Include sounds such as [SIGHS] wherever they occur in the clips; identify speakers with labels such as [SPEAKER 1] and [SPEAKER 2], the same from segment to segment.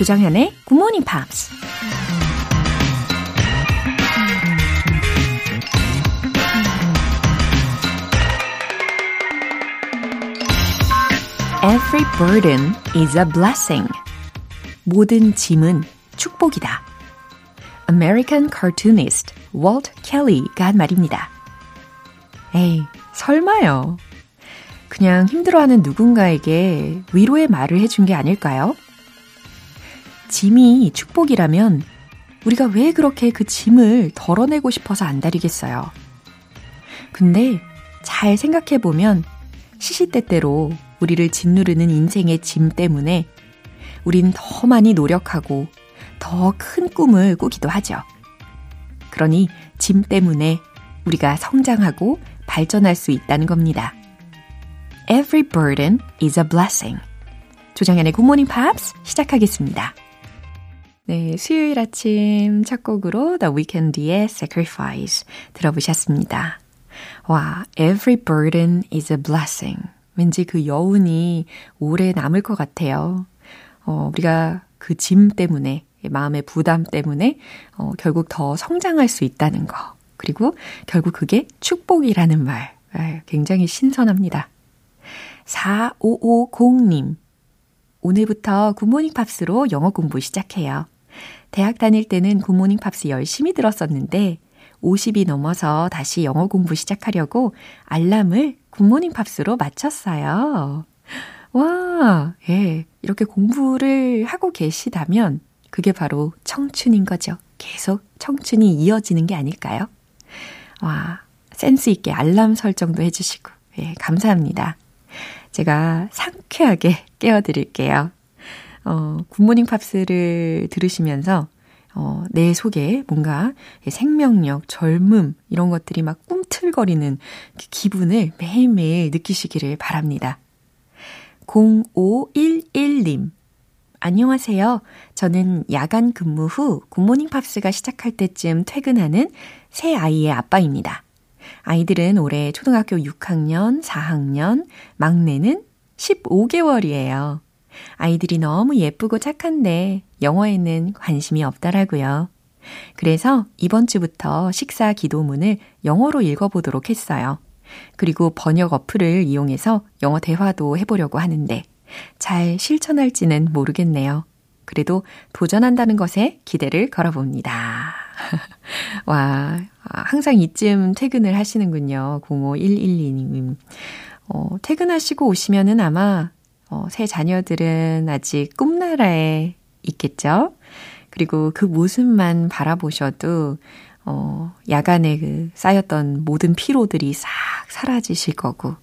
[SPEAKER 1] 조정현의 Good Morning Pops. Every burden is a blessing. 모든 짐은 축복이다. American cartoonist Walt Kelly가 한 말입니다. 에이, 설마요. 그냥 힘들어하는 누군가에게 위로의 말을 해준 게 아닐까요? 짐이 축복이라면 우리가 왜 그렇게 그 짐을 덜어내고 싶어서 안달이겠어요. 근데 잘 생각해보면 시시때때로 우리를 짓누르는 인생의 짐 때문에 우린 더 많이 노력하고 더 큰 꿈을 꾸기도 하죠. 그러니 짐 때문에 우리가 성장하고 발전할 수 있다는 겁니다. Every burden is a blessing. 조정현의 Morning Pops 시작하겠습니다. 네, 수요일 아침 첫 곡으로 The Weeknd의 Sacrifice 들어보셨습니다. 와, Every burden is a blessing. 왠지 그 여운이 오래 남을 것 같아요. 어, 우리가 그 짐 때문에, 마음의 부담 때문에, 어, 결국 더 성장할 수 있다는 거. 그리고 결국 그게 축복이라는 말. 아, 굉장히 신선합니다. 4550님. 오늘부터 굿모닝 팝스로 영어 공부 시작해요. 대학 다닐 때는 굿모닝 팝스 열심히 들었었는데 50이 넘어서 다시 영어 공부 시작하려고 알람을 굿모닝 팝스로 맞췄어요. 와, 예. 이렇게 공부를 하고 계시다면 그게 바로 청춘인 거죠. 계속 청춘이 이어지는 게 아닐까요? 와, 센스 있게 알람 설정도 해주시고, 예, 감사합니다. 제가 상쾌하게 [LAUGHS] 깨워드릴게요. 어, 굿모닝 팝스를 들으시면서 어, 내 속에 뭔가 생명력, 젊음, 이런 것들이 막 꿈틀거리는 그 기분을 매일매일 느끼시기를 바랍니다. 0511님. 안녕하세요. 저는 야간 근무 후 굿모닝 팝스가 시작할 때쯤 퇴근하는 새 아이의 아빠입니다. 아이들은 올해 초등학교 6학년, 4학년, 막내는 15개월이에요. 아이들이 너무 예쁘고 착한데 영어에는 관심이 없더라고요. 그래서 이번 주부터 식사 기도문을 영어로 읽어보도록 했어요. 그리고 번역 어플을 이용해서 영어 대화도 해보려고 하는데 잘 실천할지는 모르겠네요. 그래도 도전한다는 것에 기대를 걸어봅니다. [LAUGHS] 와, 항상 이쯤 퇴근을 하시는군요. 05112님. 어, 퇴근하시고 오시면은 아마 어, 새 자녀들은 아직 꿈나라에 있겠죠? 그리고 그 모습만 바라보셔도, 어, 야간에 그 쌓였던 모든 피로들이 싹 사라지실 거고,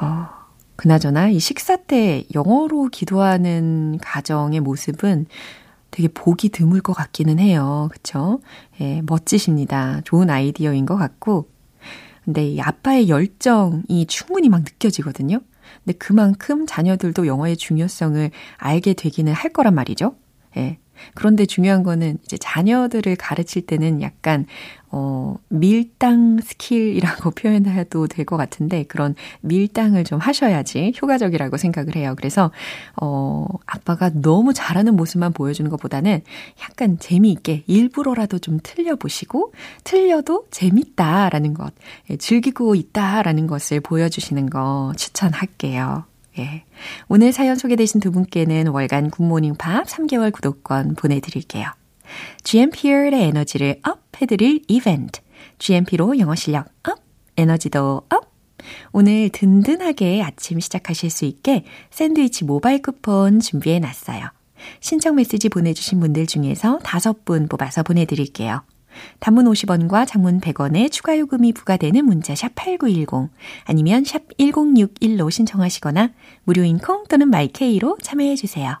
[SPEAKER 1] 어, 그나저나 이 식사 때 영어로 기도하는 가정의 모습은 되게 보기 드물 것 같기는 해요. 그쵸? 예, 멋지십니다. 좋은 아이디어인 것 같고. 근데 이 아빠의 열정이 충분히 막 느껴지거든요. 근데 그만큼 자녀들도 영어의 중요성을 알게 되기는 할 거란 말이죠. 예. 그런데 중요한 거는 이제 자녀들을 가르칠 때는 약간 어 밀당 스킬이라고 [LAUGHS] 표현해도 될 것 같은데 그런 밀당을 좀 하셔야지 효과적이라고 생각을 해요. 그래서 어 아빠가 너무 잘하는 모습만 보여주는 것보다는 약간 재미있게 일부러라도 좀 틀려 보시고 틀려도 재밌다라는 것, 예, 즐기고 있다라는 것을 보여주시는 거 추천할게요. 예. 오늘 사연 소개되신 두 분께는 월간 굿모닝 팝 3개월 구독권 보내드릴게요. GMP의 에너지를 up 해드릴 이벤트. GMP로 영어 실력 up, 에너지도 up. 오늘 든든하게 아침 시작하실 수 있게 샌드위치 모바일 쿠폰 준비해 놨어요. 신청 메시지 보내주신 분들 중에서 다섯 분 뽑아서 보내드릴게요. 단문 50원과 장문 100원의 추가 요금이 부과되는 문자 샵 8910 아니면 샵 1061로 신청하시거나 무료인 콩 또는 마이케이로 참여해 주세요.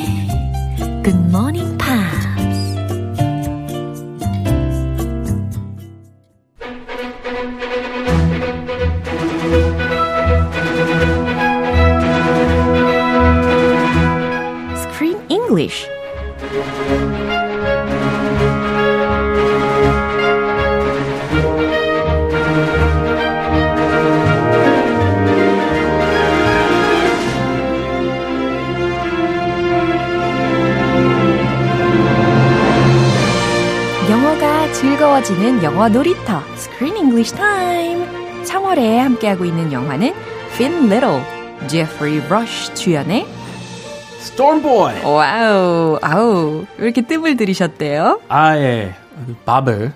[SPEAKER 1] 영어 놀이터 Screen English Time. 3월에 함께하고 있는 영화는 Finn Little, Jeffrey Rush 주연의
[SPEAKER 2] Storm Boy.
[SPEAKER 1] 와우, 아우, 왜 이렇게 뜸을 들이셨대요?
[SPEAKER 2] 아, 예. 밥을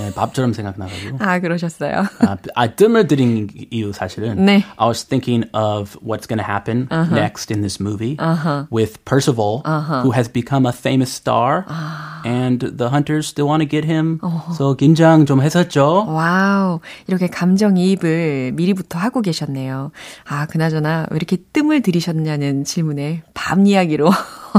[SPEAKER 2] 예, 밥처럼 생각나가지고.
[SPEAKER 1] 아, 그러셨어요.
[SPEAKER 2] 아, 아, 뜸을 들인 이유 사실은.
[SPEAKER 1] 네.
[SPEAKER 2] I was thinking of what's going to happen next in this movie with Percival, who has become a famous star, and the hunters still want to get him. So 긴장 좀 했었죠.
[SPEAKER 1] Wow, 이렇게 감정이입을 미리부터 하고 계셨네요. 아, 그나저나 왜 이렇게 뜸을 들이셨냐는 질문에 밥 이야기로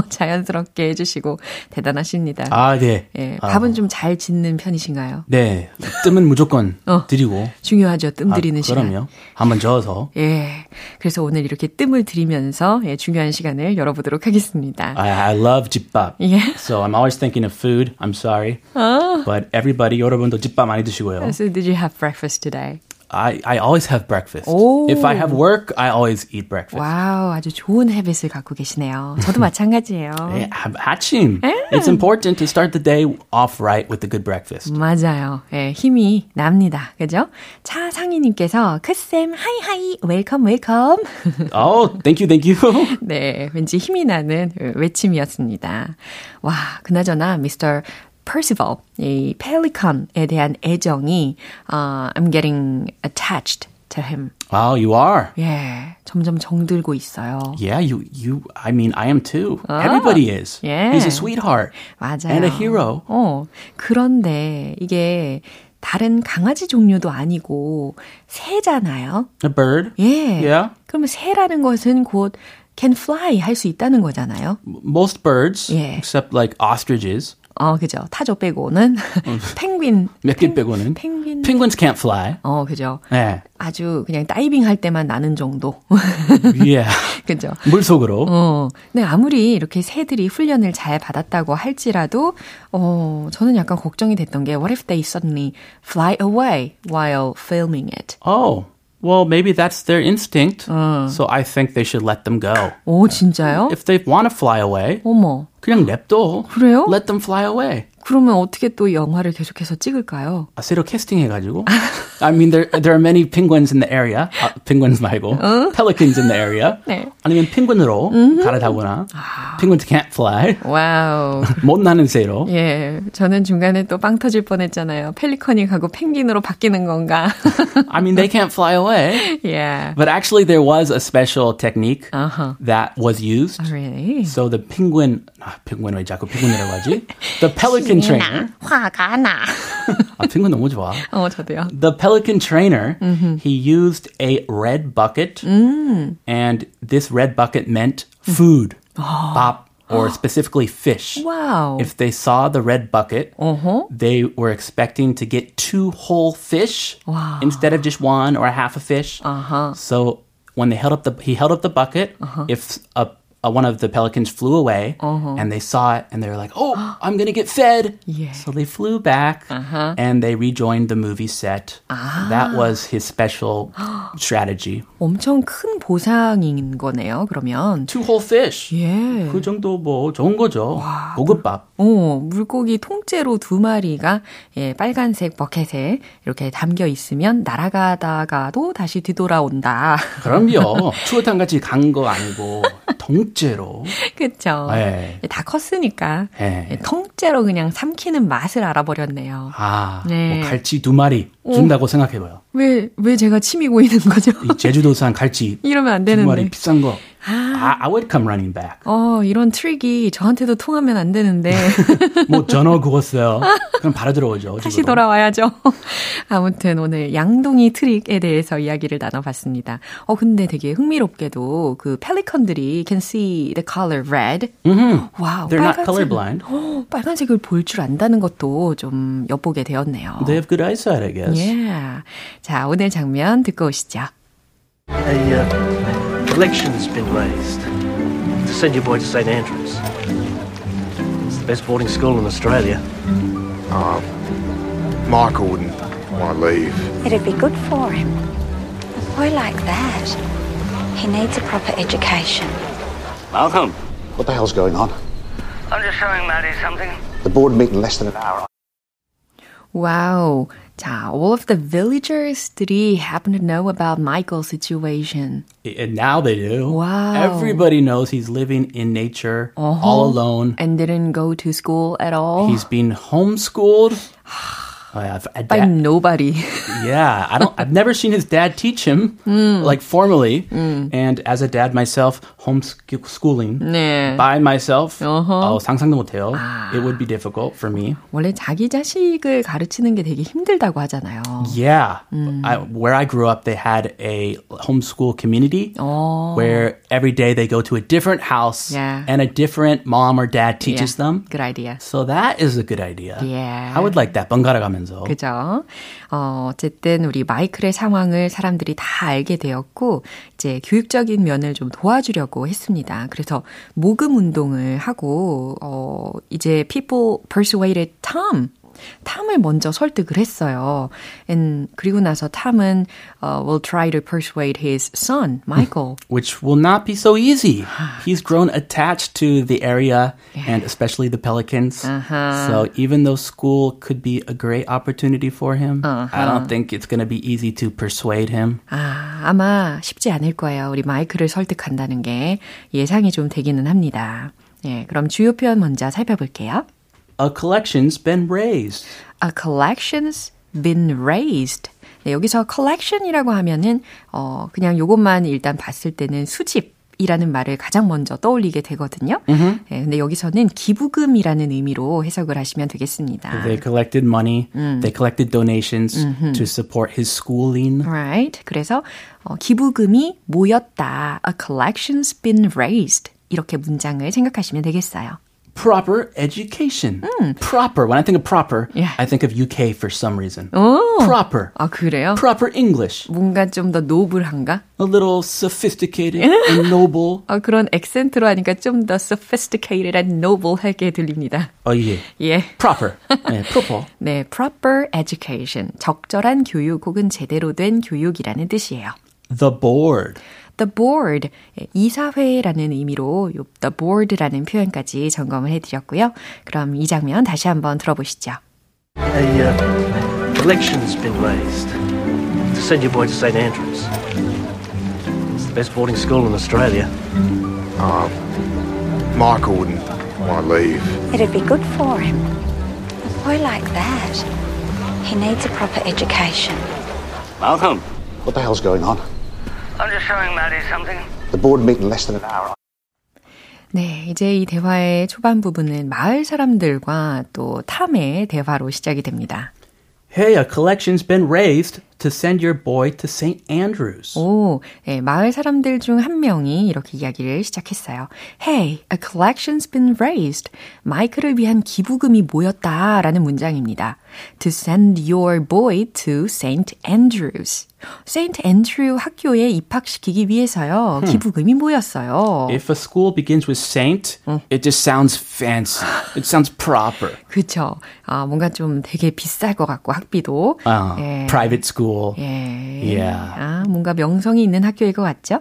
[SPEAKER 1] [LAUGHS] 자연스럽게 해주시고 대단하십니다.
[SPEAKER 2] 아, 네.
[SPEAKER 1] 예,
[SPEAKER 2] 아,
[SPEAKER 1] 밥은 좀잘 짓는 편이신가요?
[SPEAKER 2] 네. 뜸은 무조건
[SPEAKER 1] 어.
[SPEAKER 2] 드리고.
[SPEAKER 1] 중요하죠, 뜸
[SPEAKER 2] 아,
[SPEAKER 1] 들이는 시간.
[SPEAKER 2] 그럼요. 한번 저어서.
[SPEAKER 1] 예, 그래서 오늘 이렇게 뜸을 들이면서 예, 중요한 시간을 열어보도록 하겠습니다.
[SPEAKER 2] I, I love 집밥.
[SPEAKER 1] 예.
[SPEAKER 2] So I'm always thinking of food. I'm sorry. But everybody, 여러분도 집밥 많이 드시고요.
[SPEAKER 1] So did you have breakfast today?
[SPEAKER 2] I, I always have breakfast.
[SPEAKER 1] 오.
[SPEAKER 2] If I have work, I always eat breakfast.
[SPEAKER 1] 와우, 아주 좋은 헤빗을 갖고 계시네요. 저도 마찬가지예요.
[SPEAKER 2] 예, 아- 아침. It's important to start the day off right with a good breakfast.
[SPEAKER 1] 맞아요. 예, 힘이 납니다. 그죠? 차상희님께서 크쌤 하이하이 웰컴 웰컴.
[SPEAKER 2] Oh, thank you, thank you.
[SPEAKER 1] 네, 왠지 힘이 나는 외침이었습니다. 와, 그나저나 미스터 Percival, 이 펠리컨에 대한 애정이 uh, I'm getting attached to him.
[SPEAKER 2] oh, you are.
[SPEAKER 1] 예, 점점 정들고 있어요.
[SPEAKER 2] Yeah, you, you, I mean, I am too. Everybody is.
[SPEAKER 1] yeah.
[SPEAKER 2] He's a sweetheart.
[SPEAKER 1] 맞아요.
[SPEAKER 2] And a hero.
[SPEAKER 1] 어, 그런데 이게 다른 강아지 종류도 아니고 새잖아요.
[SPEAKER 2] A bird.
[SPEAKER 1] 예.
[SPEAKER 2] Yeah.
[SPEAKER 1] 그러면 새라는 것은 곧 can fly 할 수 있다는 거잖아요.
[SPEAKER 2] Most birds,
[SPEAKER 1] Yeah.
[SPEAKER 2] except like ostriches,
[SPEAKER 1] 어, 그죠. 타조 빼고는 펭귄.
[SPEAKER 2] 몇 개 빼고는.
[SPEAKER 1] 펭귄.
[SPEAKER 2] Penguins can't fly.
[SPEAKER 1] 어, 그죠.
[SPEAKER 2] 네.
[SPEAKER 1] 아주 그냥 다이빙 할 때만 나는 정도.
[SPEAKER 2] Yeah.
[SPEAKER 1] 그죠.
[SPEAKER 2] 물 속으로.
[SPEAKER 1] 어, 네, 아무리 이렇게 새들이 훈련을 잘 받았다고 할지라도, 어, 저는 약간 걱정이 됐던 게, what if they suddenly fly away while filming it?
[SPEAKER 2] Oh, well, maybe that's their instinct. So I think they should let them go.
[SPEAKER 1] 오, 진짜요?
[SPEAKER 2] If they want to fly away,
[SPEAKER 1] 어머.
[SPEAKER 2] 그냥 냅둬.
[SPEAKER 1] 그래요?
[SPEAKER 2] Let them fly away.
[SPEAKER 1] 그러면 어떻게 또 영화를 계속해서 찍을까요?
[SPEAKER 2] 아, 새로 캐스팅해가지고. I mean, there there are many penguins in the area. 아, penguins 말고 pelicans in the area.
[SPEAKER 1] 네.
[SPEAKER 2] 아니면 펭귄으로 갈아타거나. Penguins can't fly.
[SPEAKER 1] 와우.
[SPEAKER 2] 못 나는 새로.
[SPEAKER 1] 예, 저는 중간에 또 빵 터질 뻔했잖아요. 펠리컨이 가고 펭귄으로 바뀌는 건가?
[SPEAKER 2] I mean, they can't fly away.
[SPEAKER 1] 예.
[SPEAKER 2] But actually, there was a special technique
[SPEAKER 1] Uh-huh.
[SPEAKER 2] that was used.
[SPEAKER 1] Really?
[SPEAKER 2] So the penguin, 아, penguin 왜 자꾸 penguin이라고 하지? The pelican trainer.
[SPEAKER 1] 화가 나.
[SPEAKER 2] 아, penguin 너무 좋아.
[SPEAKER 1] 어, 저도요.
[SPEAKER 2] The pelican trainer, he used a red bucket, and this red bucket meant food, bop, or specifically fish.
[SPEAKER 1] 와우.
[SPEAKER 2] If they saw the red bucket, they were expecting to get two whole fish
[SPEAKER 1] Wow.
[SPEAKER 2] instead of just one or a half a fish.
[SPEAKER 1] Uh-huh.
[SPEAKER 2] So when they held up the he held up the bucket, if a, a one of the pelicans flew away and they saw it and they were like, "Oh, I'm gonna get fed."
[SPEAKER 1] Yeah.
[SPEAKER 2] So they flew back and they rejoined the movie set. That was his special strategy.
[SPEAKER 1] 엄청 큰 보상인 거네요, 그러면.
[SPEAKER 2] Two whole fish.
[SPEAKER 1] 예.
[SPEAKER 2] 그 정도 뭐 좋은 거죠. 고급밥.
[SPEAKER 1] 어, 물고기 통째로 두 마리가 예, 빨간색 버켓에 이렇게 담겨 있으면 날아가다가도 다시 뒤돌아온다.
[SPEAKER 2] 그럼요. 추어탕 같이 간 거 아니고 통째로.
[SPEAKER 1] 그쵸?
[SPEAKER 2] 네.
[SPEAKER 1] 다 컸으니까
[SPEAKER 2] 네.
[SPEAKER 1] 예, 통째로 그냥 삼키는 맛을 알아버렸네요.
[SPEAKER 2] 아,
[SPEAKER 1] 네.
[SPEAKER 2] 뭐 갈치 두 마리 준다고 생각해봐요.
[SPEAKER 1] 왜, 왜 제가 침이 고이는 거죠?
[SPEAKER 2] 이 제주도산 갈치 [LAUGHS]
[SPEAKER 1] 이러면
[SPEAKER 2] 안두 마리
[SPEAKER 1] 되는데.
[SPEAKER 2] 비싼 거. 아, I would come running back.
[SPEAKER 1] 어, 이런 트릭이 저한테도 통하면 안 되는데. [LAUGHS]
[SPEAKER 2] 뭐 전어 구웠어요. 그럼 바로 들어오죠.
[SPEAKER 1] 다시
[SPEAKER 2] 집으로.
[SPEAKER 1] 돌아와야죠. [LAUGHS] 아무튼 오늘 양동이 트릭에 대해서 이야기를 나눠봤습니다. 어, 근데 되게 흥미롭게도 그 펠리컨들이 can see the color red. Wow.
[SPEAKER 2] They're not
[SPEAKER 1] 빨간색을-
[SPEAKER 2] colorblind.
[SPEAKER 1] 어, 빨간색을 볼 줄 안다는 것도 좀 엿보게 되었네요.
[SPEAKER 2] They have good eyesight, I guess.
[SPEAKER 1] Yeah. 자, 오늘 장면 듣고 오시죠.
[SPEAKER 3] A uh, election's been raised to send your boy to St Andrews. It's the best boarding school in Australia.
[SPEAKER 4] Uh, Michael wouldn't want to leave.
[SPEAKER 5] It'd be good for him. A boy like that, he needs a proper education.
[SPEAKER 3] Malcolm.
[SPEAKER 6] What the hell's going on?
[SPEAKER 3] I'm just showing Maddie something.
[SPEAKER 6] The board meet in less than an hour.
[SPEAKER 1] Wow. 자, all of the villagers today happen to know about Michael's situation.
[SPEAKER 2] And now they do.
[SPEAKER 1] Wow.
[SPEAKER 2] Everybody knows he's living in nature, uh-huh. all alone.
[SPEAKER 1] And didn't go to school at all.
[SPEAKER 2] He's been homeschooled. [SIGHS] Oh, yeah, a
[SPEAKER 1] by
[SPEAKER 2] dad-
[SPEAKER 1] nobody. [LAUGHS]
[SPEAKER 2] yeah, I don't. I've never seen his dad teach him like formally. And as a dad myself, homeschooling
[SPEAKER 1] 네.
[SPEAKER 2] by myself,
[SPEAKER 1] 어허.
[SPEAKER 2] 어, 상상도 못해요. It would be difficult for me.
[SPEAKER 1] 원래 자기 자식을 가르치는 게 되게 힘들다고 하잖아요.
[SPEAKER 2] Yeah, I, where I grew up, they had a homeschool community where every day they go to a different house
[SPEAKER 1] Yeah.
[SPEAKER 2] and a different mom or dad teaches
[SPEAKER 1] Yeah.
[SPEAKER 2] them.
[SPEAKER 1] Good idea.
[SPEAKER 2] So that is a good idea.
[SPEAKER 1] Yeah.
[SPEAKER 2] I would like that. 번갈아 가면서.
[SPEAKER 1] 그죠? 어, 어쨌든 우리 마이클의 상황을 사람들이 다 알게 되었고, 이제 교육적인 면을 좀 도와주려고 했습니다. 그래서 모금 운동을 하고, 어, 이제 people persuaded Tom. 탐을 먼저 설득을 했어요. And 그리고 나서 탐은 uh, will try to persuade his son, Michael. [LAUGHS]
[SPEAKER 2] which will not be so easy. [LAUGHS] He's grown attached to the area and especially the Pelicans. So even though school could be a great opportunity for him, I don't think it's going to be easy to persuade him.
[SPEAKER 1] 아, 아마 쉽지 않을 거예요. 우리 마이크를 설득한다는 게 예상이 좀 되기는 합니다. 예, 그럼 주요 표현 먼저 살펴볼게요.
[SPEAKER 2] A collection's been raised.
[SPEAKER 1] A collection's been raised. 네, 여기서 collection이라고 하면은 어 그냥 요것만 일단 봤을 때는 수집 이라는 말을 가장 먼저 떠올리게 되거든요. 네, 근데 여기서는 기부금이라는 의미로 해석을 하시면 되겠습니다.
[SPEAKER 2] They collected money. They collected donations to support his schooling.
[SPEAKER 1] Right. 그래서 어, 기부금이 모였다. A collection's been raised. 이렇게 문장을 생각하시면 되겠어요.
[SPEAKER 2] Proper education. Proper. When I think of proper,
[SPEAKER 1] Yeah.
[SPEAKER 2] I think of UK for some reason.
[SPEAKER 1] 오.
[SPEAKER 2] Proper.
[SPEAKER 1] 아, 그래요?
[SPEAKER 2] Proper English.
[SPEAKER 1] 뭔가 좀 더 노블한가?
[SPEAKER 2] A little sophisticated and noble. [LAUGHS]
[SPEAKER 1] 아, 그런 액센트로 하니까 좀 더 sophisticated and noble하게 들립니다.
[SPEAKER 2] Oh, yeah.
[SPEAKER 1] 예.
[SPEAKER 2] Proper. [LAUGHS] 네, proper.
[SPEAKER 1] 네, proper education. 적절한 교육 혹은 제대로 된 교육이라는 뜻이에요.
[SPEAKER 2] The board.
[SPEAKER 1] The board, 예, 이사회라는 의미로 요 the board라는 표현까지 점검을 해드렸고요. 그럼 이 장면 다시 한번 들어보시죠.
[SPEAKER 3] A uh, collection's been raised to send your boy to St Andrews. It's the best boarding school in Australia.
[SPEAKER 4] Uh, Michael wouldn't want to leave.
[SPEAKER 5] It'd be good for him. A boy like that, he needs a proper education.
[SPEAKER 3] Malcolm.
[SPEAKER 6] What the hell's going on?
[SPEAKER 3] I'm just showing Maddie something.
[SPEAKER 6] The board meet in less than an hour.
[SPEAKER 1] 네, 이제 이 대화의 초반 부분은 마을 사람들과 또 탐의 대화로 시작이 됩니다.
[SPEAKER 2] Hey, a collection's been raised to send your boy to St. Andrews.
[SPEAKER 1] 오, 네, 마을 사람들 중 한 명이 이렇게 이야기를 시작했어요. Hey, a collection's been raised. 마이크를 위한 기부금이 모였다라는 문장입니다. To send your boy to St. Andrews. St. Andrew 학교에 입학시키기 위해서요. 기부금이 모였어요.
[SPEAKER 2] If a school begins with Saint, it just sounds fancy. It sounds proper.
[SPEAKER 1] 그쵸. 아, 뭔가 좀 되게 비쌀 것 같고, 학비도.
[SPEAKER 2] Uh,
[SPEAKER 1] 예.
[SPEAKER 2] Private school.
[SPEAKER 1] 예.
[SPEAKER 2] Yeah.
[SPEAKER 1] 아, 뭔가 명성이 있는 학교일 것 같죠?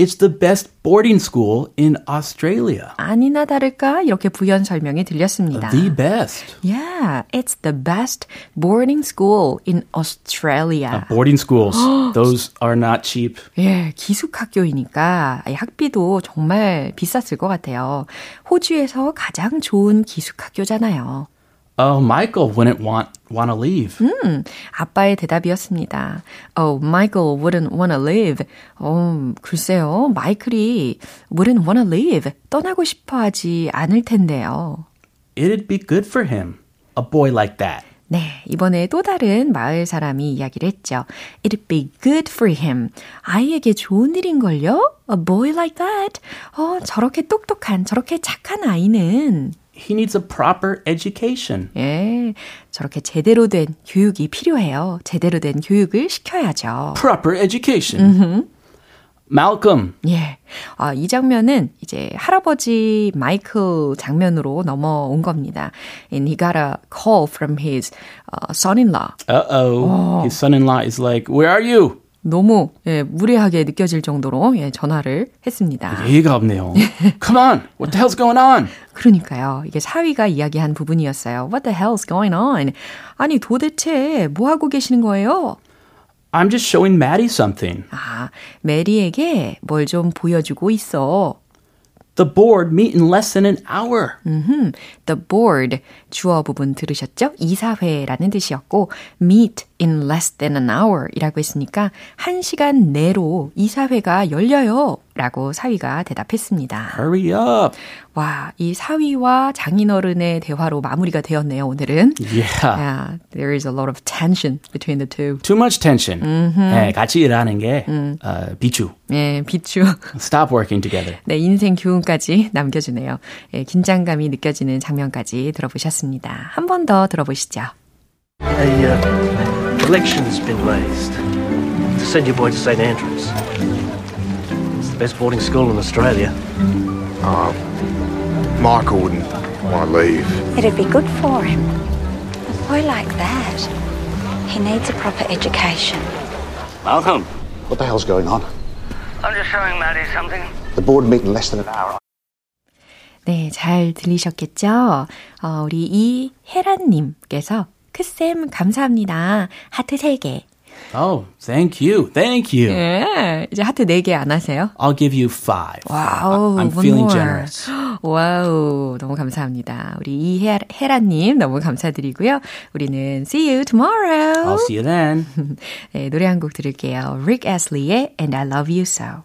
[SPEAKER 2] It's the best boarding school in Australia.
[SPEAKER 1] 아니나 다를까 이렇게 부연 설명이 들렸습니다.
[SPEAKER 2] The best.
[SPEAKER 1] Yeah, it's the best boarding school in Australia.
[SPEAKER 2] Boarding schools, those are not cheap.
[SPEAKER 1] 예, 기숙 학교이니까 이 학비도 정말 비쌌을 것 같아요. 호주에서 가장 좋은 기숙 학교잖아요.
[SPEAKER 2] Oh, Michael wouldn't want want to leave.
[SPEAKER 1] 음, 아빠의 대답이었습니다. Oh, Michael wouldn't wanna leave. 어, 글쎄요, 마이클이 wouldn't wanna leave. 떠나고 싶어 하지 않을 텐데요.
[SPEAKER 2] It'd be good for him. A boy like that.
[SPEAKER 1] 네, 이번에 또 다른 마을 사람이 이야기를 했죠. It'd be good for him. 아이에게 좋은 일인걸요? A boy like that. 어, 저렇게 똑똑한, 저렇게 착한 아이는
[SPEAKER 2] He needs a proper education.
[SPEAKER 1] 예, 저렇게 제대로 된 교육이 필요해요. 제대로 된 교육을 시켜야죠.
[SPEAKER 2] Proper education. Malcolm.
[SPEAKER 1] 예. 아, 이 장면은 이제 할아버지 마이클 장면으로 넘어온 겁니다. And he got a call from his uh, son-in-law.
[SPEAKER 2] Uh-oh. His son-in-law is like, where are you?
[SPEAKER 1] 너무 예, 무례하게 느껴질 정도로 예, 전화를 했습니다.
[SPEAKER 2] 예의가 없네요. Come on. What the hell's going on?
[SPEAKER 1] 그러니까요. 이게 사위가 이야기한 부분이었어요. What the hell's going on? 아니 도대체 뭐 하고 계시는 거예요?
[SPEAKER 2] I'm just showing Maddie something.
[SPEAKER 1] 아, 메리에게 뭘 좀 보여주고 있어.
[SPEAKER 2] The board meet in less than an hour.
[SPEAKER 1] 음흠, the board 주어 부분 들으셨죠? 이사회라는 뜻이었고 meet in less than an hour 이라고 했으니까 한 시간 내로 이 사회가 열려요 라고 사위가 대답했습니다.
[SPEAKER 2] Hurry up.
[SPEAKER 1] 와, 이 사위와 장인어른의 대화로 마무리가 되었네요, 오늘은.
[SPEAKER 2] Yeah.
[SPEAKER 1] Yeah, there is a lot of tension between the two.
[SPEAKER 2] Too much tension. 네, 같이 일하는 게 어, 비추.
[SPEAKER 1] 예, 비추.
[SPEAKER 2] Stop working together.
[SPEAKER 1] 네, 인생 교훈까지 남겨주네요. 예, 긴장감이 느껴지는 장면까지 들어보셨습니다. 한 번 더 들어보시죠.
[SPEAKER 3] A uh, election's been raised to send your boy to St Andrews. It's the best boarding school in Australia.
[SPEAKER 4] Michael wouldn't want to leave.
[SPEAKER 5] It'd be good for him. A boy like that, he needs a proper education.
[SPEAKER 3] Malcolm.
[SPEAKER 6] What the hell's going on?
[SPEAKER 3] I'm just showing Maddie something.
[SPEAKER 6] The board meet in less than an hour.
[SPEAKER 1] 네, 잘 들리셨겠죠? 어, 우리 이혜란님께서 크쌤 감사합니다. 하트 3개.
[SPEAKER 2] Oh, thank you. Thank you.
[SPEAKER 1] 예, 이제 하트 4개 안 하세요?
[SPEAKER 2] I'll give you five.
[SPEAKER 1] 와우,
[SPEAKER 2] I'm feeling
[SPEAKER 1] more.
[SPEAKER 2] generous.
[SPEAKER 1] 와우, 너무 감사합니다. 우리 이혜라 님 너무 감사드리고요. 우리는 see you tomorrow.
[SPEAKER 2] I'll see you then.
[SPEAKER 1] 네, 노래 한 곡 들을게요. Rick Astley의 And I Love You So.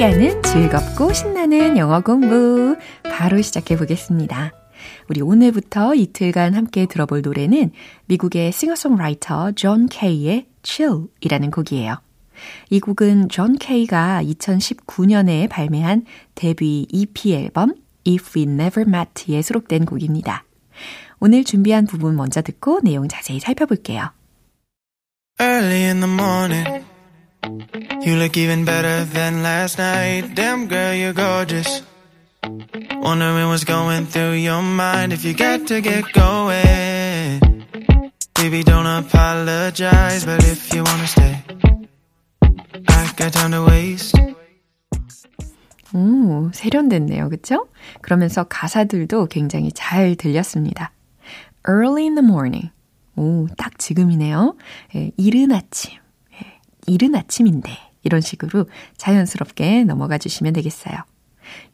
[SPEAKER 1] 함께하는 즐겁고 신나는 영어 공부 바로 시작해 보겠습니다. 우리 오늘부터 이틀간 함께 들어볼 노래는 미국의 싱어송라이터 존 케이의 Chill이라는 곡이에요. 이 곡은 존 케이가 2019년에 발매한 데뷔 EP 앨범 If We Never Met에 수록된 곡입니다. 오늘 준비한 부분 먼저 듣고 내용 자세히 살펴볼게요.
[SPEAKER 7] Early in the morning, you look even better than last night. Damn girl, you're gorgeous. Wondering what's going through your mind if you got to get going. Baby, don't apologize, but if you wanna stay, I got time to waste.
[SPEAKER 1] 오, 세련됐네요. 그쵸? 그러면서 가사들도 굉장히 잘 들렸습니다. Early in the morning. 오, 딱 지금이네요. 예, 이른 아침. 예, 이른 아침인데. 이런 식으로 자연스럽게 넘어가 주시면 되겠어요.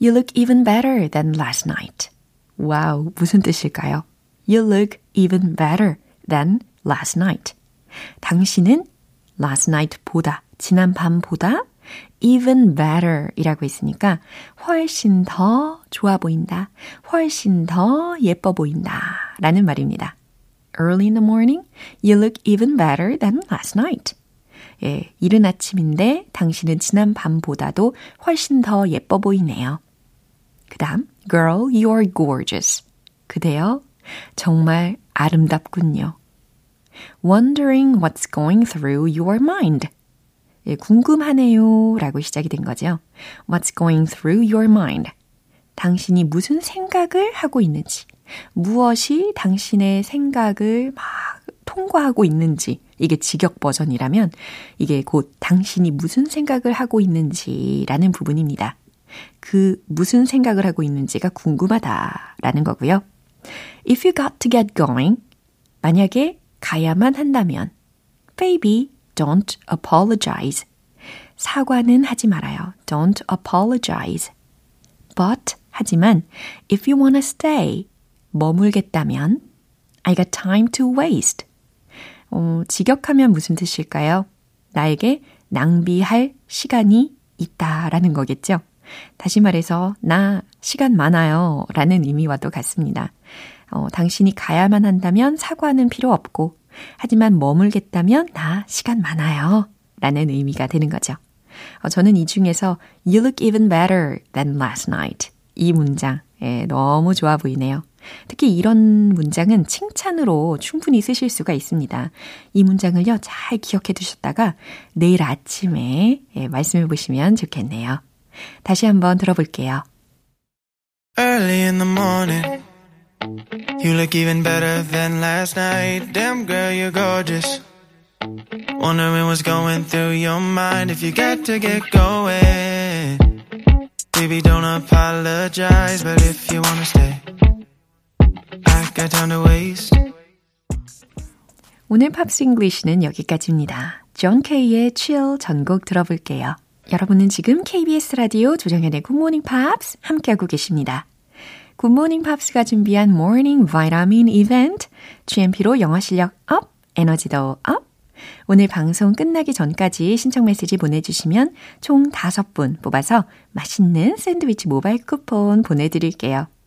[SPEAKER 1] You look even better than last night. 와우, 무슨 뜻일까요? You look even better than last night. 당신은 last night 보다, 지난 밤보다 even better 이라고 했으니까 훨씬 더 좋아 보인다, 훨씬 더 예뻐 보인다 라는 말입니다. Early in the morning, you look even better than last night. 예, 이른 아침인데 당신은 지난 밤보다도 훨씬 더 예뻐 보이네요. 그 다음, girl, you're gorgeous. 그대여, 정말 아름답군요. wondering what's going through your mind. 예, 궁금하네요. 라고 시작이 된 거죠. What's going through your mind? 당신이 무슨 생각을 하고 있는지, 무엇이 당신의 생각을 막 통과하고 있는지, 이게 직역 버전이라면 이게 곧 당신이 무슨 생각을 하고 있는지라는 부분입니다. 그 무슨 생각을 하고 있는지가 궁금하다라는 거고요. If you got to get going, 만약에 가야만 한다면 baby, don't apologize. 사과는 하지 말아요. Don't apologize. But 하지만 if you wanna stay 머물겠다면 I got time to waste. 어, 직역하면 무슨 뜻일까요? 나에게 낭비할 시간이 있다 라는 거겠죠. 다시 말해서 나 시간 많아요 라는 의미와도 같습니다. 어, 당신이 가야만 한다면 사과는 필요 없고 하지만 머물겠다면 나 시간 많아요 라는 의미가 되는 거죠. 어, 저는 이 중에서 You look even better than last night 이 문장 예, 너무 좋아 보이네요. 특히 이런 문장은 칭찬으로 충분히 쓰실 수가 있습니다. 이 문장을요, 잘 기억해 두셨다가 내일 아침에 예, 말씀해 보시면 좋겠네요. 다시 한번 들어볼게요.
[SPEAKER 7] Early in the morning, you look even better than last night. Damn girl, you're gorgeous. Wondering what's going through your mind if you got to get going. Baby, don't apologize, but if you wanna stay,
[SPEAKER 1] 오늘 Pops English는 여기까지입니다. 존 케이의 Chill 전곡 들어볼게요. 여러분은 지금 KBS 라디오 조정현의 굿모닝 팝스 함께하고 계십니다. 굿모닝 팝스가 준비한 morning vitamin 이벤트 GMP로 영어 실력 up, 에너지도 up. 오늘 방송 끝나기 전까지 신청 메시지 보내주시면 총 5분 뽑아서 맛있는 샌드위치 모바일 쿠폰 보내드릴게요.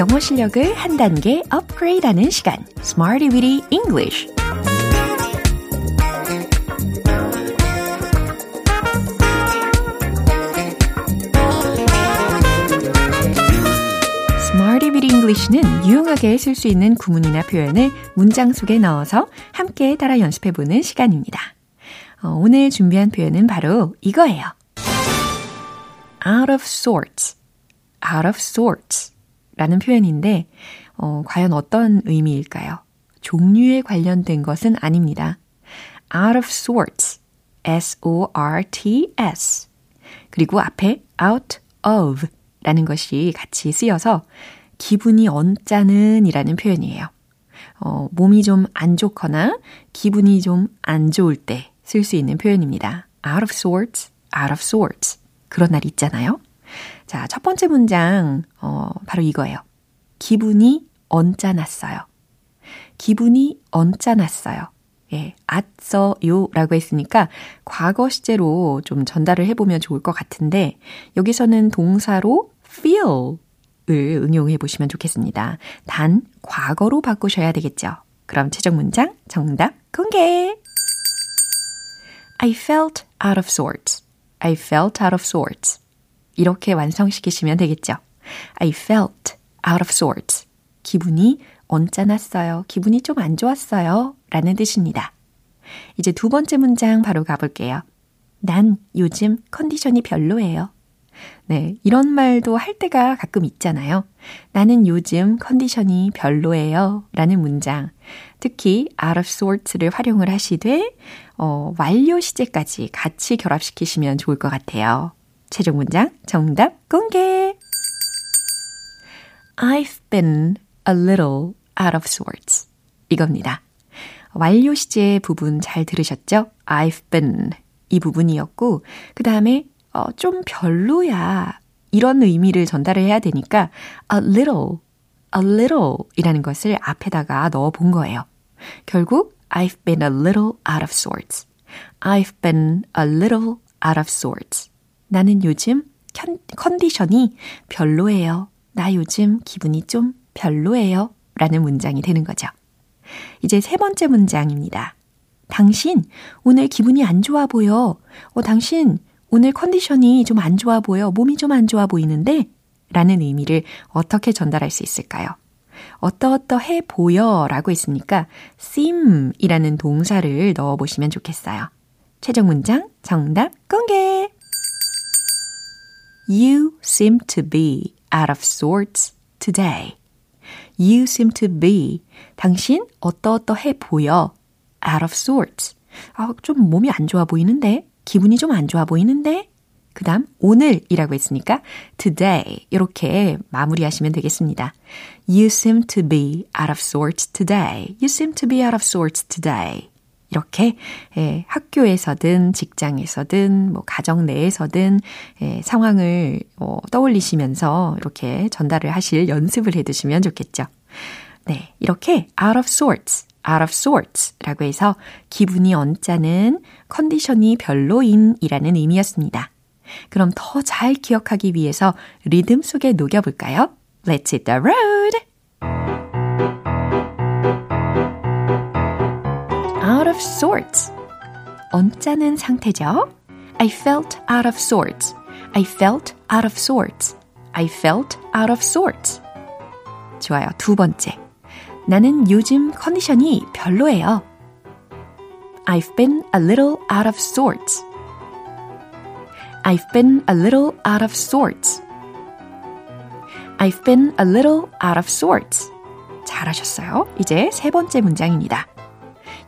[SPEAKER 1] 영어 실력을 한 단계 업그레이드하는 시간, Smarty Weedy English. English는 유용하게 쓸 수 있는 구문이나 표현을 문장 속에 넣어서 함께 따라 연습해 보는 시간입니다. 어, 오늘 준비한 표현은 바로 이거예요. out of sorts, out of sorts. 라는 표현인데, 어, 과연 어떤 의미일까요? 종류에 관련된 것은 아닙니다. out of sorts, s-o-r-t-s. 그리고 앞에 out of 라는 것이 같이 쓰여서 기분이 언짢은 이라는 표현이에요. 어, 몸이 좀 안 좋거나 기분이 좀 안 좋을 때 쓸 수 있는 표현입니다. out of sorts, out of sorts. 그런 날 있잖아요. 자, 첫 번째 문장, 어, 바로 이거예요. 기분이 언짢았어요. 기분이 언짢았어요. 예, 앗어요 라고 했으니까 과거 시제로 좀 전달을 해보면 좋을 것 같은데, 여기서는 동사로 feel 을 응용해 보시면 좋겠습니다. 단, 과거로 바꾸셔야 되겠죠. 그럼 최종 문장 정답 공개! I felt out of sorts. I felt out of sorts. 이렇게 완성시키시면 되겠죠. I felt out of sorts. 기분이 언짢았어요. 기분이 좀 안 좋았어요. 라는 뜻입니다. 이제 두 번째 문장 바로 가볼게요. 난 요즘 컨디션이 별로예요. 네, 이런 말도 할 때가 가끔 있잖아요. 나는 요즘 컨디션이 별로예요. 라는 문장. 특히 out of sorts를 활용을 하시되, 어, 완료 시제까지 같이 결합시키시면 좋을 것 같아요. 최종 문장 정답 공개! I've been a little out of sorts. 이겁니다. 완료 시제 부분 잘 들으셨죠? I've been 이 부분이었고 그 다음에 어, 좀 별로야 이런 의미를 전달을 해야 되니까 a little, a little 이라는 것을 앞에다가 넣어 본 거예요. 결국 I've been a little out of sorts. I've been a little out of sorts. 나는 요즘 컨디션이 별로예요. 나 요즘 기분이 좀 별로예요. 라는 문장이 되는 거죠. 이제 세 번째 문장입니다. 당신, 오늘 기분이 안 좋아 보여. 어, 당신, 오늘 컨디션이 좀 안 좋아 보여. 몸이 좀 안 좋아 보이는데? 라는 의미를 어떻게 전달할 수 있을까요? 어떠어떠해 보여 라고 했으니까 seem 이라는 동사를 넣어 보시면 좋겠어요. 최종 문장 정답 공개! You seem to be out of sorts today. You seem to be. 당신 어떠어떠해 보여. out of sorts. 아, 좀 몸이 안 좋아 보이는데? 기분이 좀 안 좋아 보이는데? 그 다음 오늘이라고 했으니까 today 이렇게 마무리하시면 되겠습니다. You seem to be out of sorts today. You seem to be out of sorts today. 이렇게 예, 학교에서든 직장에서든 뭐 가정 내에서든 예, 상황을 어, 떠올리시면서 이렇게 전달을 하실 연습을 해 두시면 좋겠죠. 네, 이렇게 out of sorts out of sorts 라고 해서 기분이 언짢은 컨디션이 별로인이라는 의미였습니다. 그럼 더 잘 기억하기 위해서 리듬 속에 녹여볼까요? Let's hit the road! sorts. 언짢은 상태죠? I felt out of sorts. I felt out of sorts. I felt out of sorts. 좋아요. 두 번째. 나는 요즘 컨디션이 별로예요. I've been a little out of sorts. I've been a little out of sorts. I've been a little out of sorts. 잘하셨어요. 이제 세 번째 문장입니다.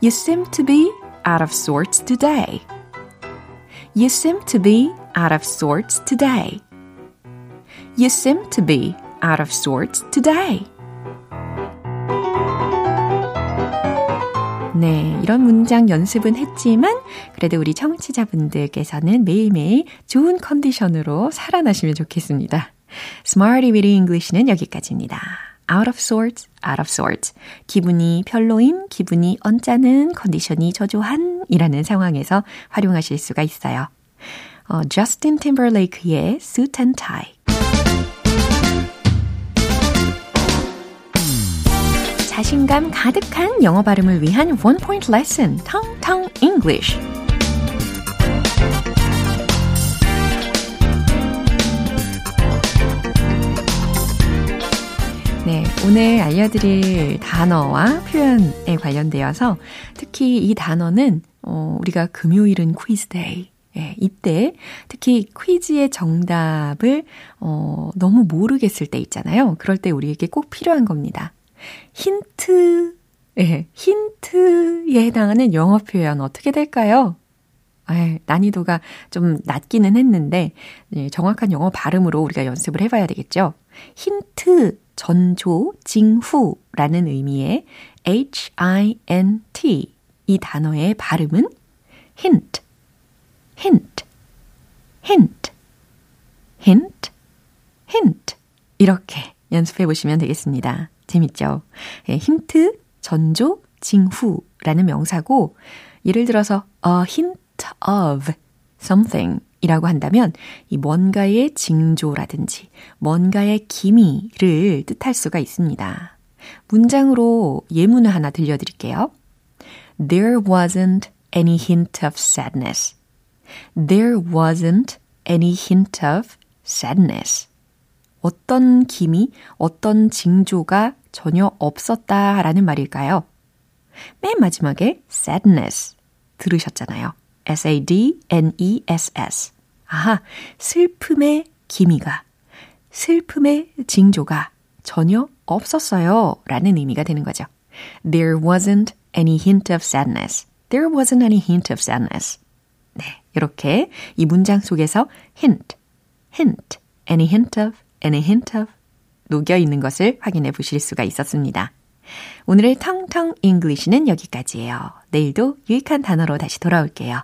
[SPEAKER 1] You seem to be out of sorts today. You seem to be out of sorts today. You seem to be out of sorts today. 네, 이런 문장 연습은 했지만 그래도 우리 청취자분들께서는 매일매일 좋은 컨디션으로 살아나시면 좋겠습니다. Smarty Weedy English는 여기까지입니다. Out of sorts, out of sorts. 기분이 별로인, 기분이 언짢은, 컨디션이 저조한 이라는 상황에서 활용하실 수가 있어요. 어, Justin Timberlake의 Suit and Tie. 자신감 가득한 영어 발음을 위한 원 포인트 레슨, 텅텅 English. 네, 오늘 알려드릴 단어와 표현에 관련되어서 특히 이 단어는 어, 우리가 금요일은 퀴즈 day. 예, 이때 특히 퀴즈의 정답을 어, 너무 모르겠을 때 있잖아요. 그럴 때 우리에게 꼭 필요한 겁니다. 힌트, 예, 힌트에 해당하는 영어 표현 어떻게 될까요? 에 난이도가 좀 낮기는 했는데 예, 정확한 영어 발음으로 우리가 연습을 해봐야 되겠죠. 힌트, 전조, 징후라는 의미의 H-I-N-T 이 단어의 발음은 hint, hint, hint, hint, hint 이렇게 연습해 보시면 되겠습니다. 재밌죠? 예, 힌트, 전조, 징후라는 명사고 예를 들어서 a hint of something 이라고 한다면 이 뭔가의 징조라든지 뭔가의 기미를 뜻할 수가 있습니다. 문장으로 예문을 하나 들려드릴게요. There wasn't any hint of sadness. There wasn't any hint of sadness. 어떤 기미, 어떤 징조가 전혀 없었다라는 말일까요? 맨 마지막에 sadness 들으셨잖아요. S-A-D-N-E-S-S. 아하, 슬픔의 기미가, 슬픔의 징조가 전혀 없었어요. 라는 의미가 되는 거죠. There wasn't any hint of sadness. There wasn't any hint of sadness. 네, 이렇게 이 문장 속에서 hint, hint, any hint of, any hint of 녹여 있는 것을 확인해 보실 수가 있었습니다. 오늘의 텅텅 English는 여기까지예요. 내일도 유익한 단어로 다시 돌아올게요.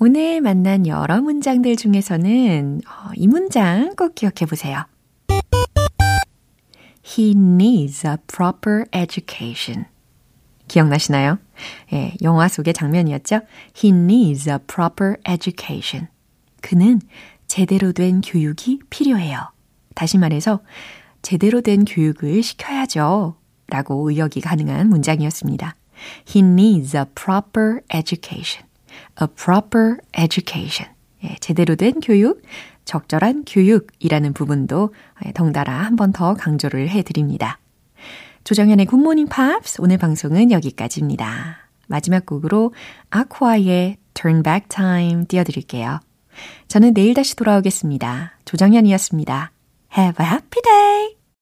[SPEAKER 1] 오늘 만난 여러 문장들 중에서는 이 문장 꼭 기억해 보세요. He needs a proper education. 기억나시나요? 예, 영화 속의 장면이었죠? He needs a proper education. 그는 제대로 된 교육이 필요해요. 다시 말해서 제대로 된 교육을 시켜야죠. 라고 의역이 가능한 문장이었습니다. He needs a proper education. A proper education. 예, 제대로 된 교육, 적절한 교육이라는 부분도 덩달아 한 번 더 강조를 해드립니다. 조정현의 굿모닝 팝스 오늘 방송은 여기까지입니다. 마지막 곡으로 아쿠아의 Turn Back Time 띄워드릴게요. 저는 내일 다시 돌아오겠습니다. 조정현이었습니다. Have a happy day!